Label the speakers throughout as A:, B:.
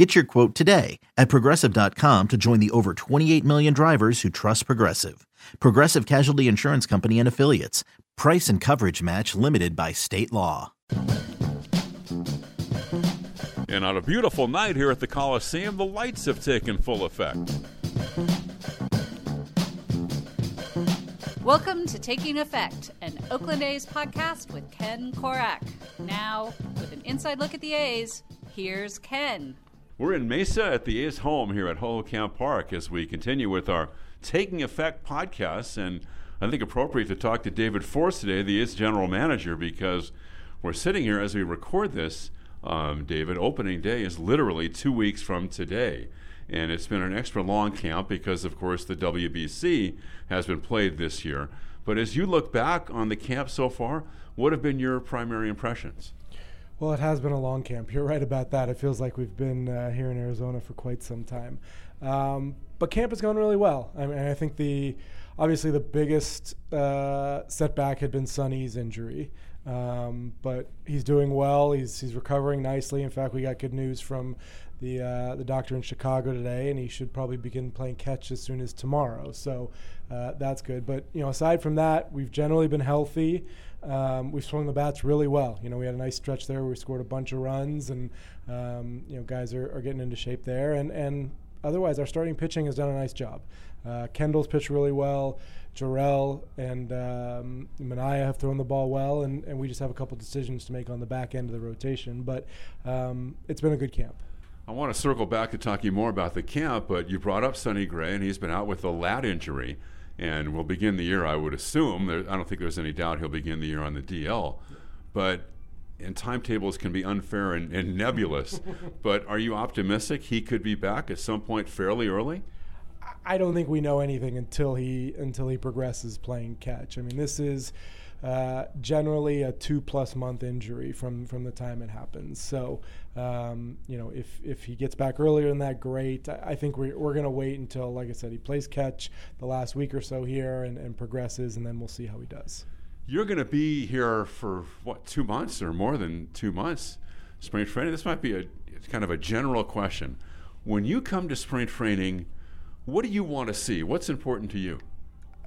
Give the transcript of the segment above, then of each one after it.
A: Get your quote today at progressive.com to join the over 28 million drivers who trust Progressive. Progressive Casualty Insurance Company and Affiliates. Price and coverage match limited by state law.
B: And on a beautiful night here at the Coliseum, the lights have taken full effect.
C: Welcome to Taking Effect, an Oakland A's podcast with Ken Korach. Now, with an inside look at the A's, here's Ken.
B: We're in Mesa at the A's home here at Hohokam Park as we continue with our Taking Effect podcast. And I think appropriate to talk to David Forst today, the A's general manager, because we're sitting here as we record this. Um, David, opening day is literally two weeks from today. And it's been an extra long camp because, of course, the WBC has been played this year. But as you look back on the camp so far, what have been your primary impressions?
D: Well, it has been a long camp. You're right about that. It feels like we've been uh, here in Arizona for quite some time. Um, but camp has gone really well. I mean, I think the obviously the biggest uh, setback had been Sonny's injury. Um, but he's doing well. He's he's recovering nicely. In fact, we got good news from the uh, the doctor in Chicago today, and he should probably begin playing catch as soon as tomorrow. So uh, that's good. But you know, aside from that, we've generally been healthy. Um, we've swung the bats really well. You know, we had a nice stretch there where we scored a bunch of runs, and um, you know, guys are, are getting into shape there. And and otherwise, our starting pitching has done a nice job. Uh, Kendall's pitched really well. Jharel and um, Manaea have thrown the ball well, and, and we just have a couple decisions to make on the back end of the rotation. But um, it's been a good camp.
B: I want to circle back to talking more about the camp, but you brought up Sonny Gray, and he's been out with a lat injury, and will begin the year, I would assume. There, I don't think there's any doubt he'll begin the year on the DL. But and timetables can be unfair and, and nebulous. but are you optimistic he could be back at some point fairly early?
D: I don't think we know anything until he until he progresses playing catch. I mean, this is uh, generally a two plus month injury from from the time it happens. So, um, you know, if if he gets back earlier than that, great. I, I think we're we're going to wait until, like I said, he plays catch the last week or so here and, and progresses, and then we'll see how he does.
B: You're going to be here for what two months or more than two months, spring training. This might be a kind of a general question. When you come to spring training what do you want to see? What's important to you?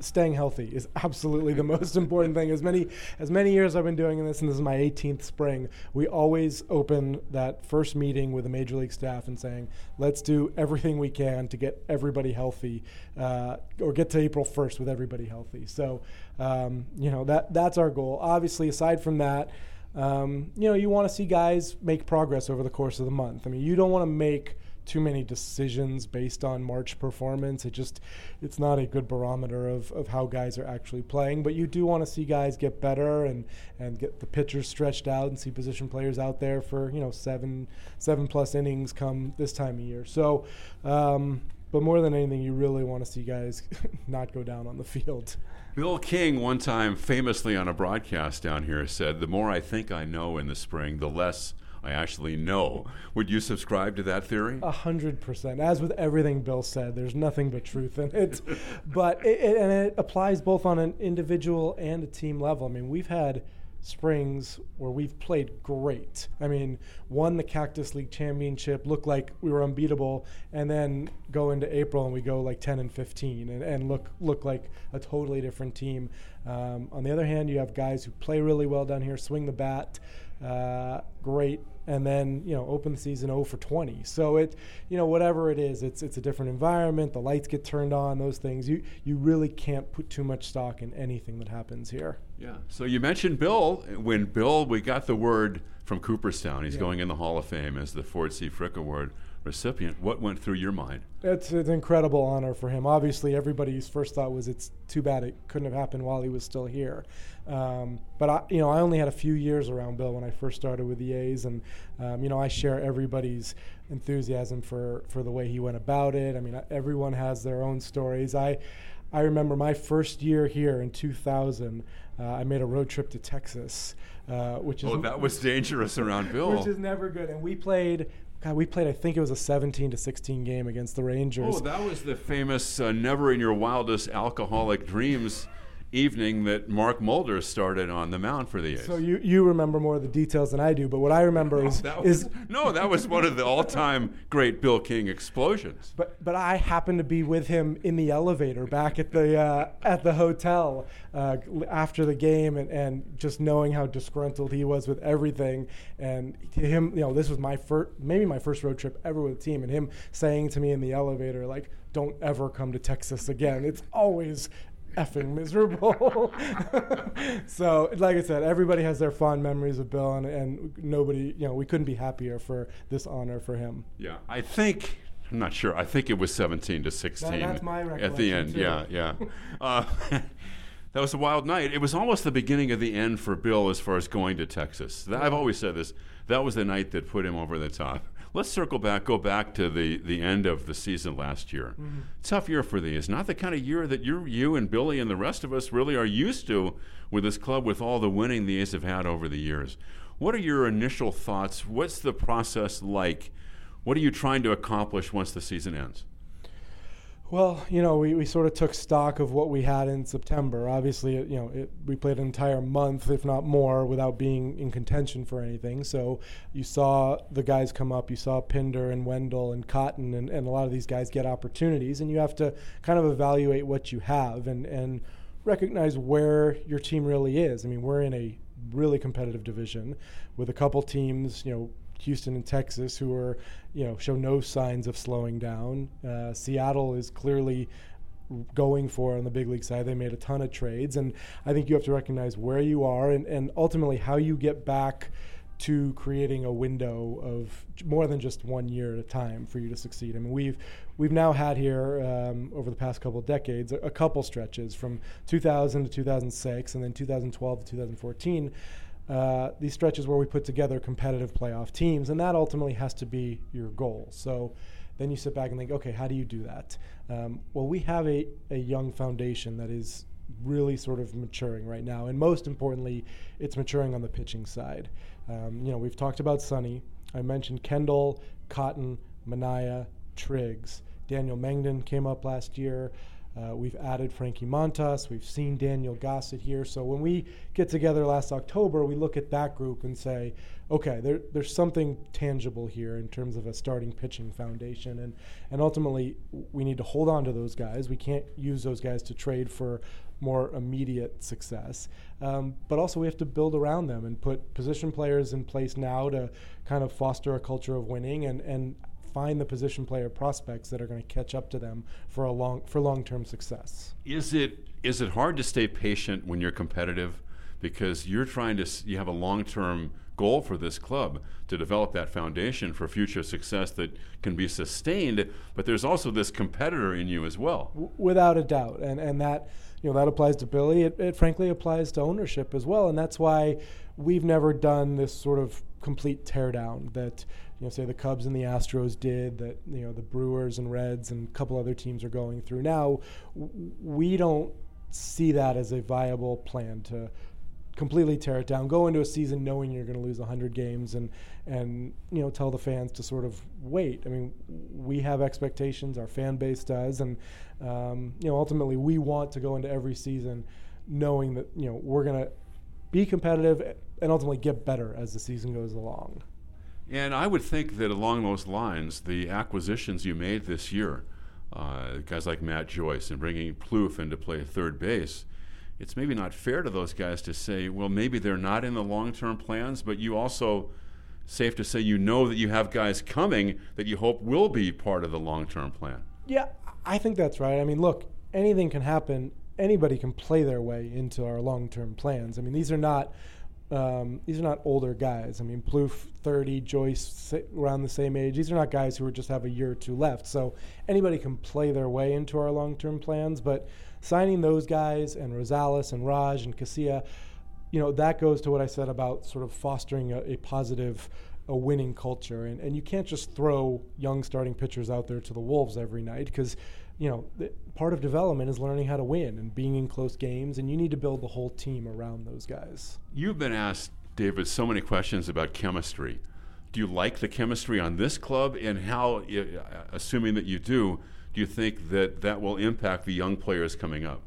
D: Staying healthy is absolutely the most important thing. As many as many years I've been doing this, and this is my 18th spring, we always open that first meeting with the major league staff and saying, "Let's do everything we can to get everybody healthy, uh, or get to April 1st with everybody healthy." So, um, you know that that's our goal. Obviously, aside from that, um, you know, you want to see guys make progress over the course of the month. I mean, you don't want to make too many decisions based on March performance. It just it's not a good barometer of, of how guys are actually playing. But you do want to see guys get better and, and get the pitchers stretched out and see position players out there for you know seven seven plus innings come this time of year. So. Um, but more than anything, you really want to see guys not go down on the field.
B: Bill King, one time famously on a broadcast down here, said, The more I think I know in the spring, the less I actually know. Would you subscribe to that theory?
D: A hundred percent. As with everything Bill said, there's nothing but truth in it. but it, it, and it applies both on an individual and a team level. I mean, we've had springs where we've played great. I mean, won the Cactus League championship, looked like we were unbeatable, and then go into April and we go like 10 and 15 and, and look look like a totally different team. Um, on the other hand, you have guys who play really well down here, swing the bat uh, great, and then you know open season 0 for 20. So it, you know, whatever it is, it's it's a different environment. The lights get turned on. Those things you you really can't put too much stock in anything that happens here.
B: Yeah. So you mentioned Bill. When Bill, we got the word from Cooperstown. He's yeah. going in the Hall of Fame as the Ford C. Frick Award recipient. What went through your mind?
D: It's an incredible honor for him. Obviously, everybody's first thought was it's too bad it couldn't have happened while he was still here. Um, but I, you know, I only had a few years around Bill when I first started with the A's, and um, you know, I share everybody's enthusiasm for for the way he went about it. I mean, everyone has their own stories. I I remember my first year here in 2000. Uh, I made a road trip to Texas, uh, which is
B: oh, that was dangerous around Bill.
D: which is never good. And we played. God, we played. I think it was a 17 to 16 game against the Rangers.
B: Oh, that was the famous uh, "Never in Your Wildest Alcoholic Dreams" evening that Mark Mulder started on the mound for the A's.
D: So you, you remember more of the details than I do, but what I remember is,
B: that was,
D: is
B: no, that was one of the all-time great Bill King explosions.
D: But but I happened to be with him in the elevator back at the uh, at the hotel uh, after the game, and, and just knowing how disgruntled he was with everything, and to him, you know, this was my first maybe my first road trip ever with the team, and him saying to me in the elevator like, "Don't ever come to Texas again. It's always effing miserable. so, like I said, everybody has their fond memories of Bill, and, and nobody, you know, we couldn't be happier for this honor for him.
B: Yeah, I think. I'm not sure. I think it was 17 to 16
D: That- that's my
B: at the end.
D: too.
B: Yeah, yeah. Uh, that was a wild night. It was almost the beginning of the end for Bill as far as going to Texas. That, I've always said this. That was the night that put him over the top. Let's circle back, go back to the, the end of the season last year.
D: Mm-hmm.
B: Tough year for the A's. Not the kind of year that you, you and Billy and the rest of us really are used to with this club, with all the winning the A's have had over the years. What are your initial thoughts? What's the process like? What are you trying to accomplish once the season ends?
D: Well, you know, we, we sort of took stock of what we had in September. Obviously, you know, it, we played an entire month, if not more, without being in contention for anything. So you saw the guys come up. You saw Pinder and Wendle and Cotton and, and a lot of these guys get opportunities, and you have to kind of evaluate what you have and, and recognize where your team really is. I mean, we're in a really competitive division with a couple teams, you know, Houston and Texas, who are, you know, show no signs of slowing down. Uh, Seattle is clearly going for on the big league side. They made a ton of trades, and I think you have to recognize where you are and, and ultimately how you get back to creating a window of more than just one year at a time for you to succeed. I mean, we've we've now had here um, over the past couple of decades a, a couple stretches from 2000 to 2006, and then 2012 to 2014 uh, these stretches where we put together competitive playoff teams, and that ultimately has to be your goal. So then you sit back and think, okay, how do you do that? Um, well, we have a, a young foundation that is really sort of maturing right now, and most importantly, it's maturing on the pitching side. Um, you know, we've talked about Sonny. I mentioned Kendall, Cotton, Manaea, Triggs. Daniel Mengden came up last year. Uh, we've added Frankie Montas. We've seen Daniel Gossett here. So when we get together last October, we look at that group and say, okay, there, there's something tangible here in terms of a starting pitching foundation. And, and ultimately, we need to hold on to those guys. We can't use those guys to trade for more immediate success. Um, but also, we have to build around them and put position players in place now to kind of foster a culture of winning and, and find the position player prospects that are going to catch up to them for a long for long-term success.
B: Is it is it hard to stay patient when you're competitive because you're trying to you have a long-term goal for this club to develop that foundation for future success that can be sustained but there's also this competitor in you as well.
D: Without a doubt, and and that you know that applies to Billy. It, it frankly applies to ownership as well, and that's why we've never done this sort of complete teardown that you know say the Cubs and the Astros did that you know the Brewers and Reds and a couple other teams are going through now. We don't see that as a viable plan to completely tear it down. Go into a season knowing you're going to lose 100 games and and you know tell the fans to sort of wait. I mean, we have expectations, our fan base does, and um, you know ultimately we want to go into every season knowing that you know we're going to be competitive and ultimately get better as the season goes along.
B: And I would think that along those lines, the acquisitions you made this year, uh, guys like Matt Joyce and bringing Plouffe into play third base, it's maybe not fair to those guys to say, well, maybe they're not in the long term plans, but you also, safe to say, you know that you have guys coming that you hope will be part of the long term plan.
D: Yeah, I think that's right. I mean, look, anything can happen. Anybody can play their way into our long-term plans. I mean, these are not um, these are not older guys. I mean, Plouffe, 30, Joyce, around the same age. These are not guys who are just have a year or two left. So anybody can play their way into our long-term plans. But signing those guys and Rosales and Raj and Casilla, you know, that goes to what I said about sort of fostering a, a positive, a winning culture. And, and you can't just throw young starting pitchers out there to the Wolves every night because you know, part of development is learning how to win and being in close games, and you need to build the whole team around those guys.
B: You've been asked, David, so many questions about chemistry. Do you like the chemistry on this club, and how, assuming that you do, do you think that that will impact the young players coming up?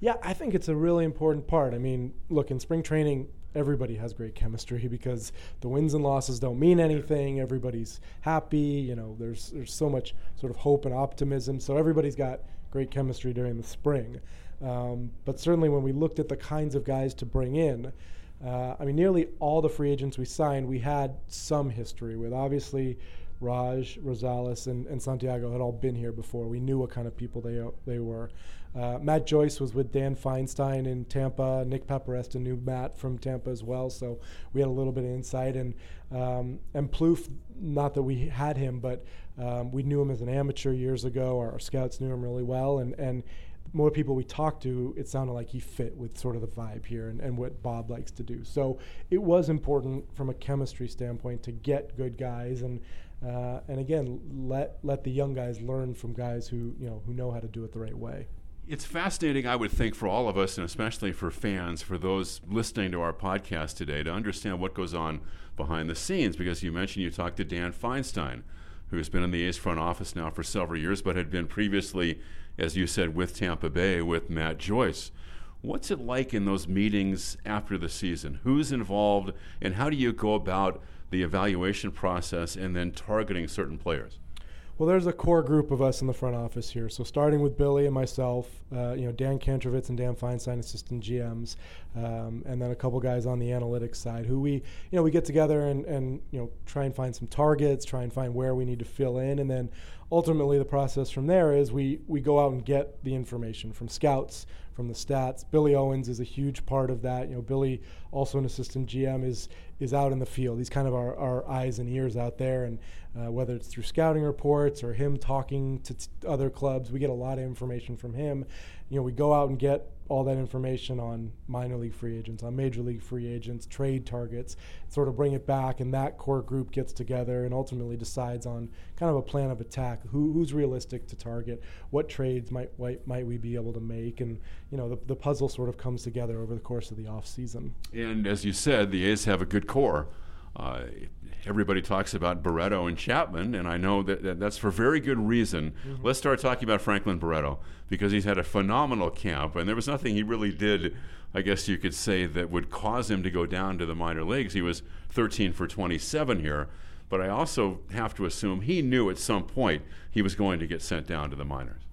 D: Yeah, I think it's a really important part. I mean, look, in spring training, everybody has great chemistry because the wins and losses don't mean anything. Everybody's happy. You know, there's there's so much sort of hope and optimism. So everybody's got great chemistry during the spring. Um, but certainly when we looked at the kinds of guys to bring in, uh, I mean, nearly all the free agents we signed, we had some history with. Obviously, Raj, Rosales, and, and Santiago had all been here before. We knew what kind of people they they were. Uh, Matt Joyce was with Dan Feinstein in Tampa. Nick Paparesta knew Matt from Tampa as well, so we had a little bit of insight. And um, and Plouffe, not that we had him, but um, we knew him as an amateur years ago. Our, our, scouts knew him really well, and and more people we talked to, it sounded like he fit with sort of the vibe here and, and what Bob likes to do. So it was important from a chemistry standpoint to get good guys and uh, and again let let the young guys learn from guys who you know who know how to do it the right way.
B: It's fascinating, I would think, for all of us, and especially for fans, for those listening to our podcast today, to understand what goes on behind the scenes. Because you mentioned you talked to Dan Feinstein, who's been in the A's front office now for several years, but had been previously, as you said, with Tampa Bay with Matt Joyce. What's it like in those meetings after the season? Who's involved, and how do you go about the evaluation process and then targeting certain players?
D: Well, there's a core group of us in the front office here. So starting with Billy and myself, uh, you know, Dan Kantrovitz and Dan Feinstein, assistant GMs, um, and then a couple guys on the analytics side who we, you know, we get together and, and, you know, try and find some targets, try and find where we need to fill in. And then ultimately the process from there is we, we go out and get the information from scouts, from the stats. Billy Owens is a huge part of that. You know, Billy, also an assistant GM, is is out in the field. He's kind of our, our eyes and ears out there, and uh, whether it's through scouting reports or him talking to t- other clubs, we get a lot of information from him. You know, we go out and get all that information on minor league free agents, on major league free agents, trade targets, sort of bring it back, and that core group gets together and ultimately decides on kind of a plan of attack. Who, who's realistic to target? What trades might, might might we be able to make? And you know, the, the puzzle sort of comes together over the course of the off season.
B: And as you said, the A's have a good core. Uh, everybody talks about Barreto and Chapman, and I know that, that that's for very good reason. Mm-hmm. Let's start talking about Franklin Barreto because he's had a phenomenal camp, and there was nothing he really did, I guess you could say, that would cause him to go down to the minor leagues. He was 13 for 27 here, but I also have to assume he knew at some point he was going to get sent down to the minors.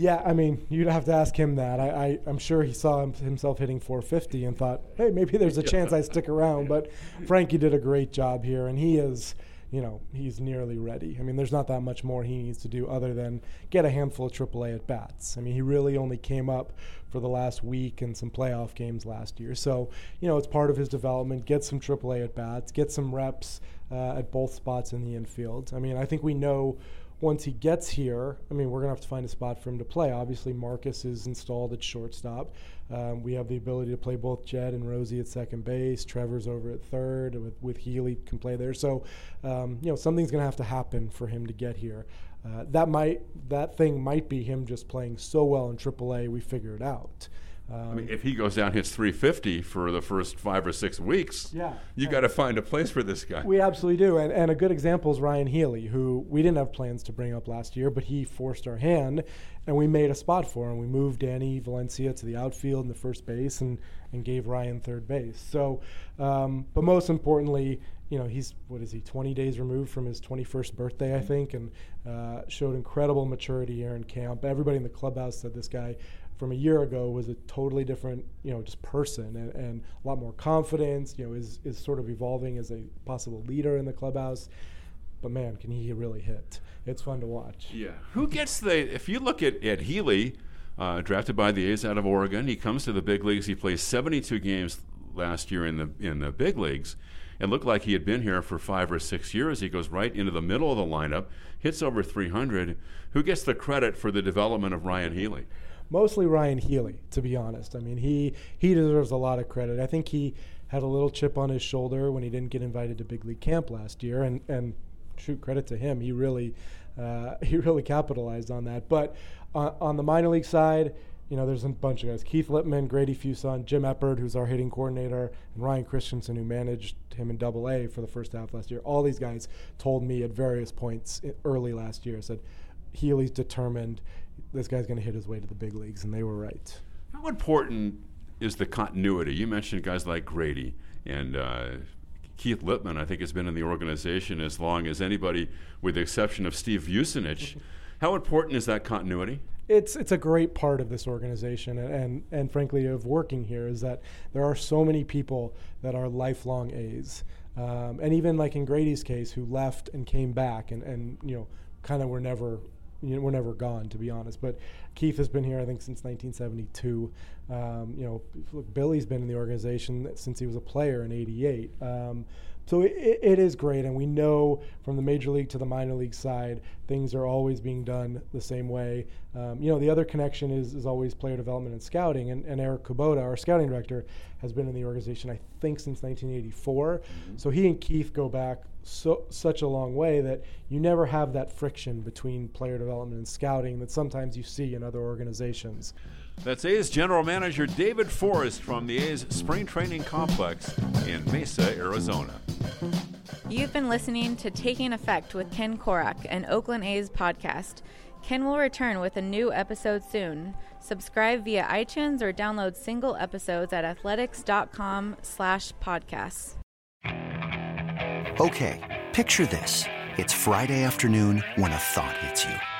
D: Yeah, I mean, you'd have to ask him that. I, I, am sure he saw himself hitting 450 and thought, hey, maybe there's a chance I stick around. But Frankie did a great job here, and he is, you know, he's nearly ready. I mean, there's not that much more he needs to do other than get a handful of AAA at bats. I mean, he really only came up for the last week and some playoff games last year. So, you know, it's part of his development. Get some AAA at bats, get some reps uh, at both spots in the infield. I mean, I think we know once he gets here, I mean, we're going to have to find a spot for him to play. Obviously, Marcus is installed at shortstop. Um, we have the ability to play both Jed and Rosie at second base. Trevor's over at third. With, with Healy can play there. So, um, you know, something's going to have to happen for him to get here. Uh, that might that thing might be him just playing so well in AAA. We figure it out.
B: Um, I mean, if he goes down hits 350 for the first five or six weeks,
D: yeah,
B: you got to find a place for this guy.
D: We absolutely do, and, and a good example is Ryan Healy, who we didn't have plans to bring up last year, but he forced our hand, and we made a spot for him. We moved Danny Valencia to the outfield and the first base, and and gave Ryan third base. So, um, but most importantly, you know, he's what is he, 20 days removed from his 21st birthday, I think, and uh, showed incredible maturity here in camp. Everybody in the clubhouse said this guy from a year ago was a totally different, you know, just person and, and a lot more confidence. You know, is is sort of evolving as a possible leader in the clubhouse. But man, can he really hit? It's fun to watch.
B: Yeah. Who gets the? If you look at at Healy, uh, drafted by the A's out of Oregon, he comes to the big leagues. He plays 72 games last year in the in the big leagues. It looked like he had been here for five or six years. He goes right into the middle of the lineup, hits over 300. Who gets the credit for the development of Ryan Healy?
D: Mostly Ryan Healy, to be honest. I mean, he he deserves a lot of credit. I think he had a little chip on his shoulder when he didn't get invited to big league camp last year, and and shoot credit to him, he really uh, he really capitalized on that. But On, on the minor league side, you know, there's a bunch of guys: Keith Lieppman, Grady Fuson, Jim Eppard, who's our hitting coordinator, and Ryan Christenson, who managed him in Double A for the first half last year. All these guys told me at various points early last year, said Healy's determined. This guy's going to hit his way to the big leagues, and they were right.
B: How important is the continuity? You mentioned guys like Grady and uh, Keith Lieppman. I think has been in the organization as long as anybody, with the exception of Steve Vucinich. How important is that continuity?
D: it's it's a great part of this organization and, and, and frankly of working here is that there are so many people that are lifelong A's. Um, and even like in Grady's case, who left and came back and, and you know kind of were never you know, we're never gone to be honest. But Keith has been here, I think, since 1972. Um, you know, look, Billy's been in the organization since he was a player in '88. Um, so it, it is great, and we know from the major league to the minor league side, things are always being done the same way. Um, you know, the other connection is, is always player development and scouting, and, and, Eric Kubota, our scouting director, has been in the organization, I think, since 1984. Mm-hmm. So he and Keith go back so such a long way that you never have that friction between player development and scouting that sometimes you see in other organizations.
B: That's A's General Manager David Forst from the A's Spring Training Complex in Mesa, Arizona.
E: You've been listening to Taking Effect with Ken Korach, an Oakland A's podcast. Ken will return with a new episode soon. Subscribe via iTunes or download single episodes at athletics.com slash podcasts.
F: Okay, picture this. It's Friday afternoon when a thought hits you.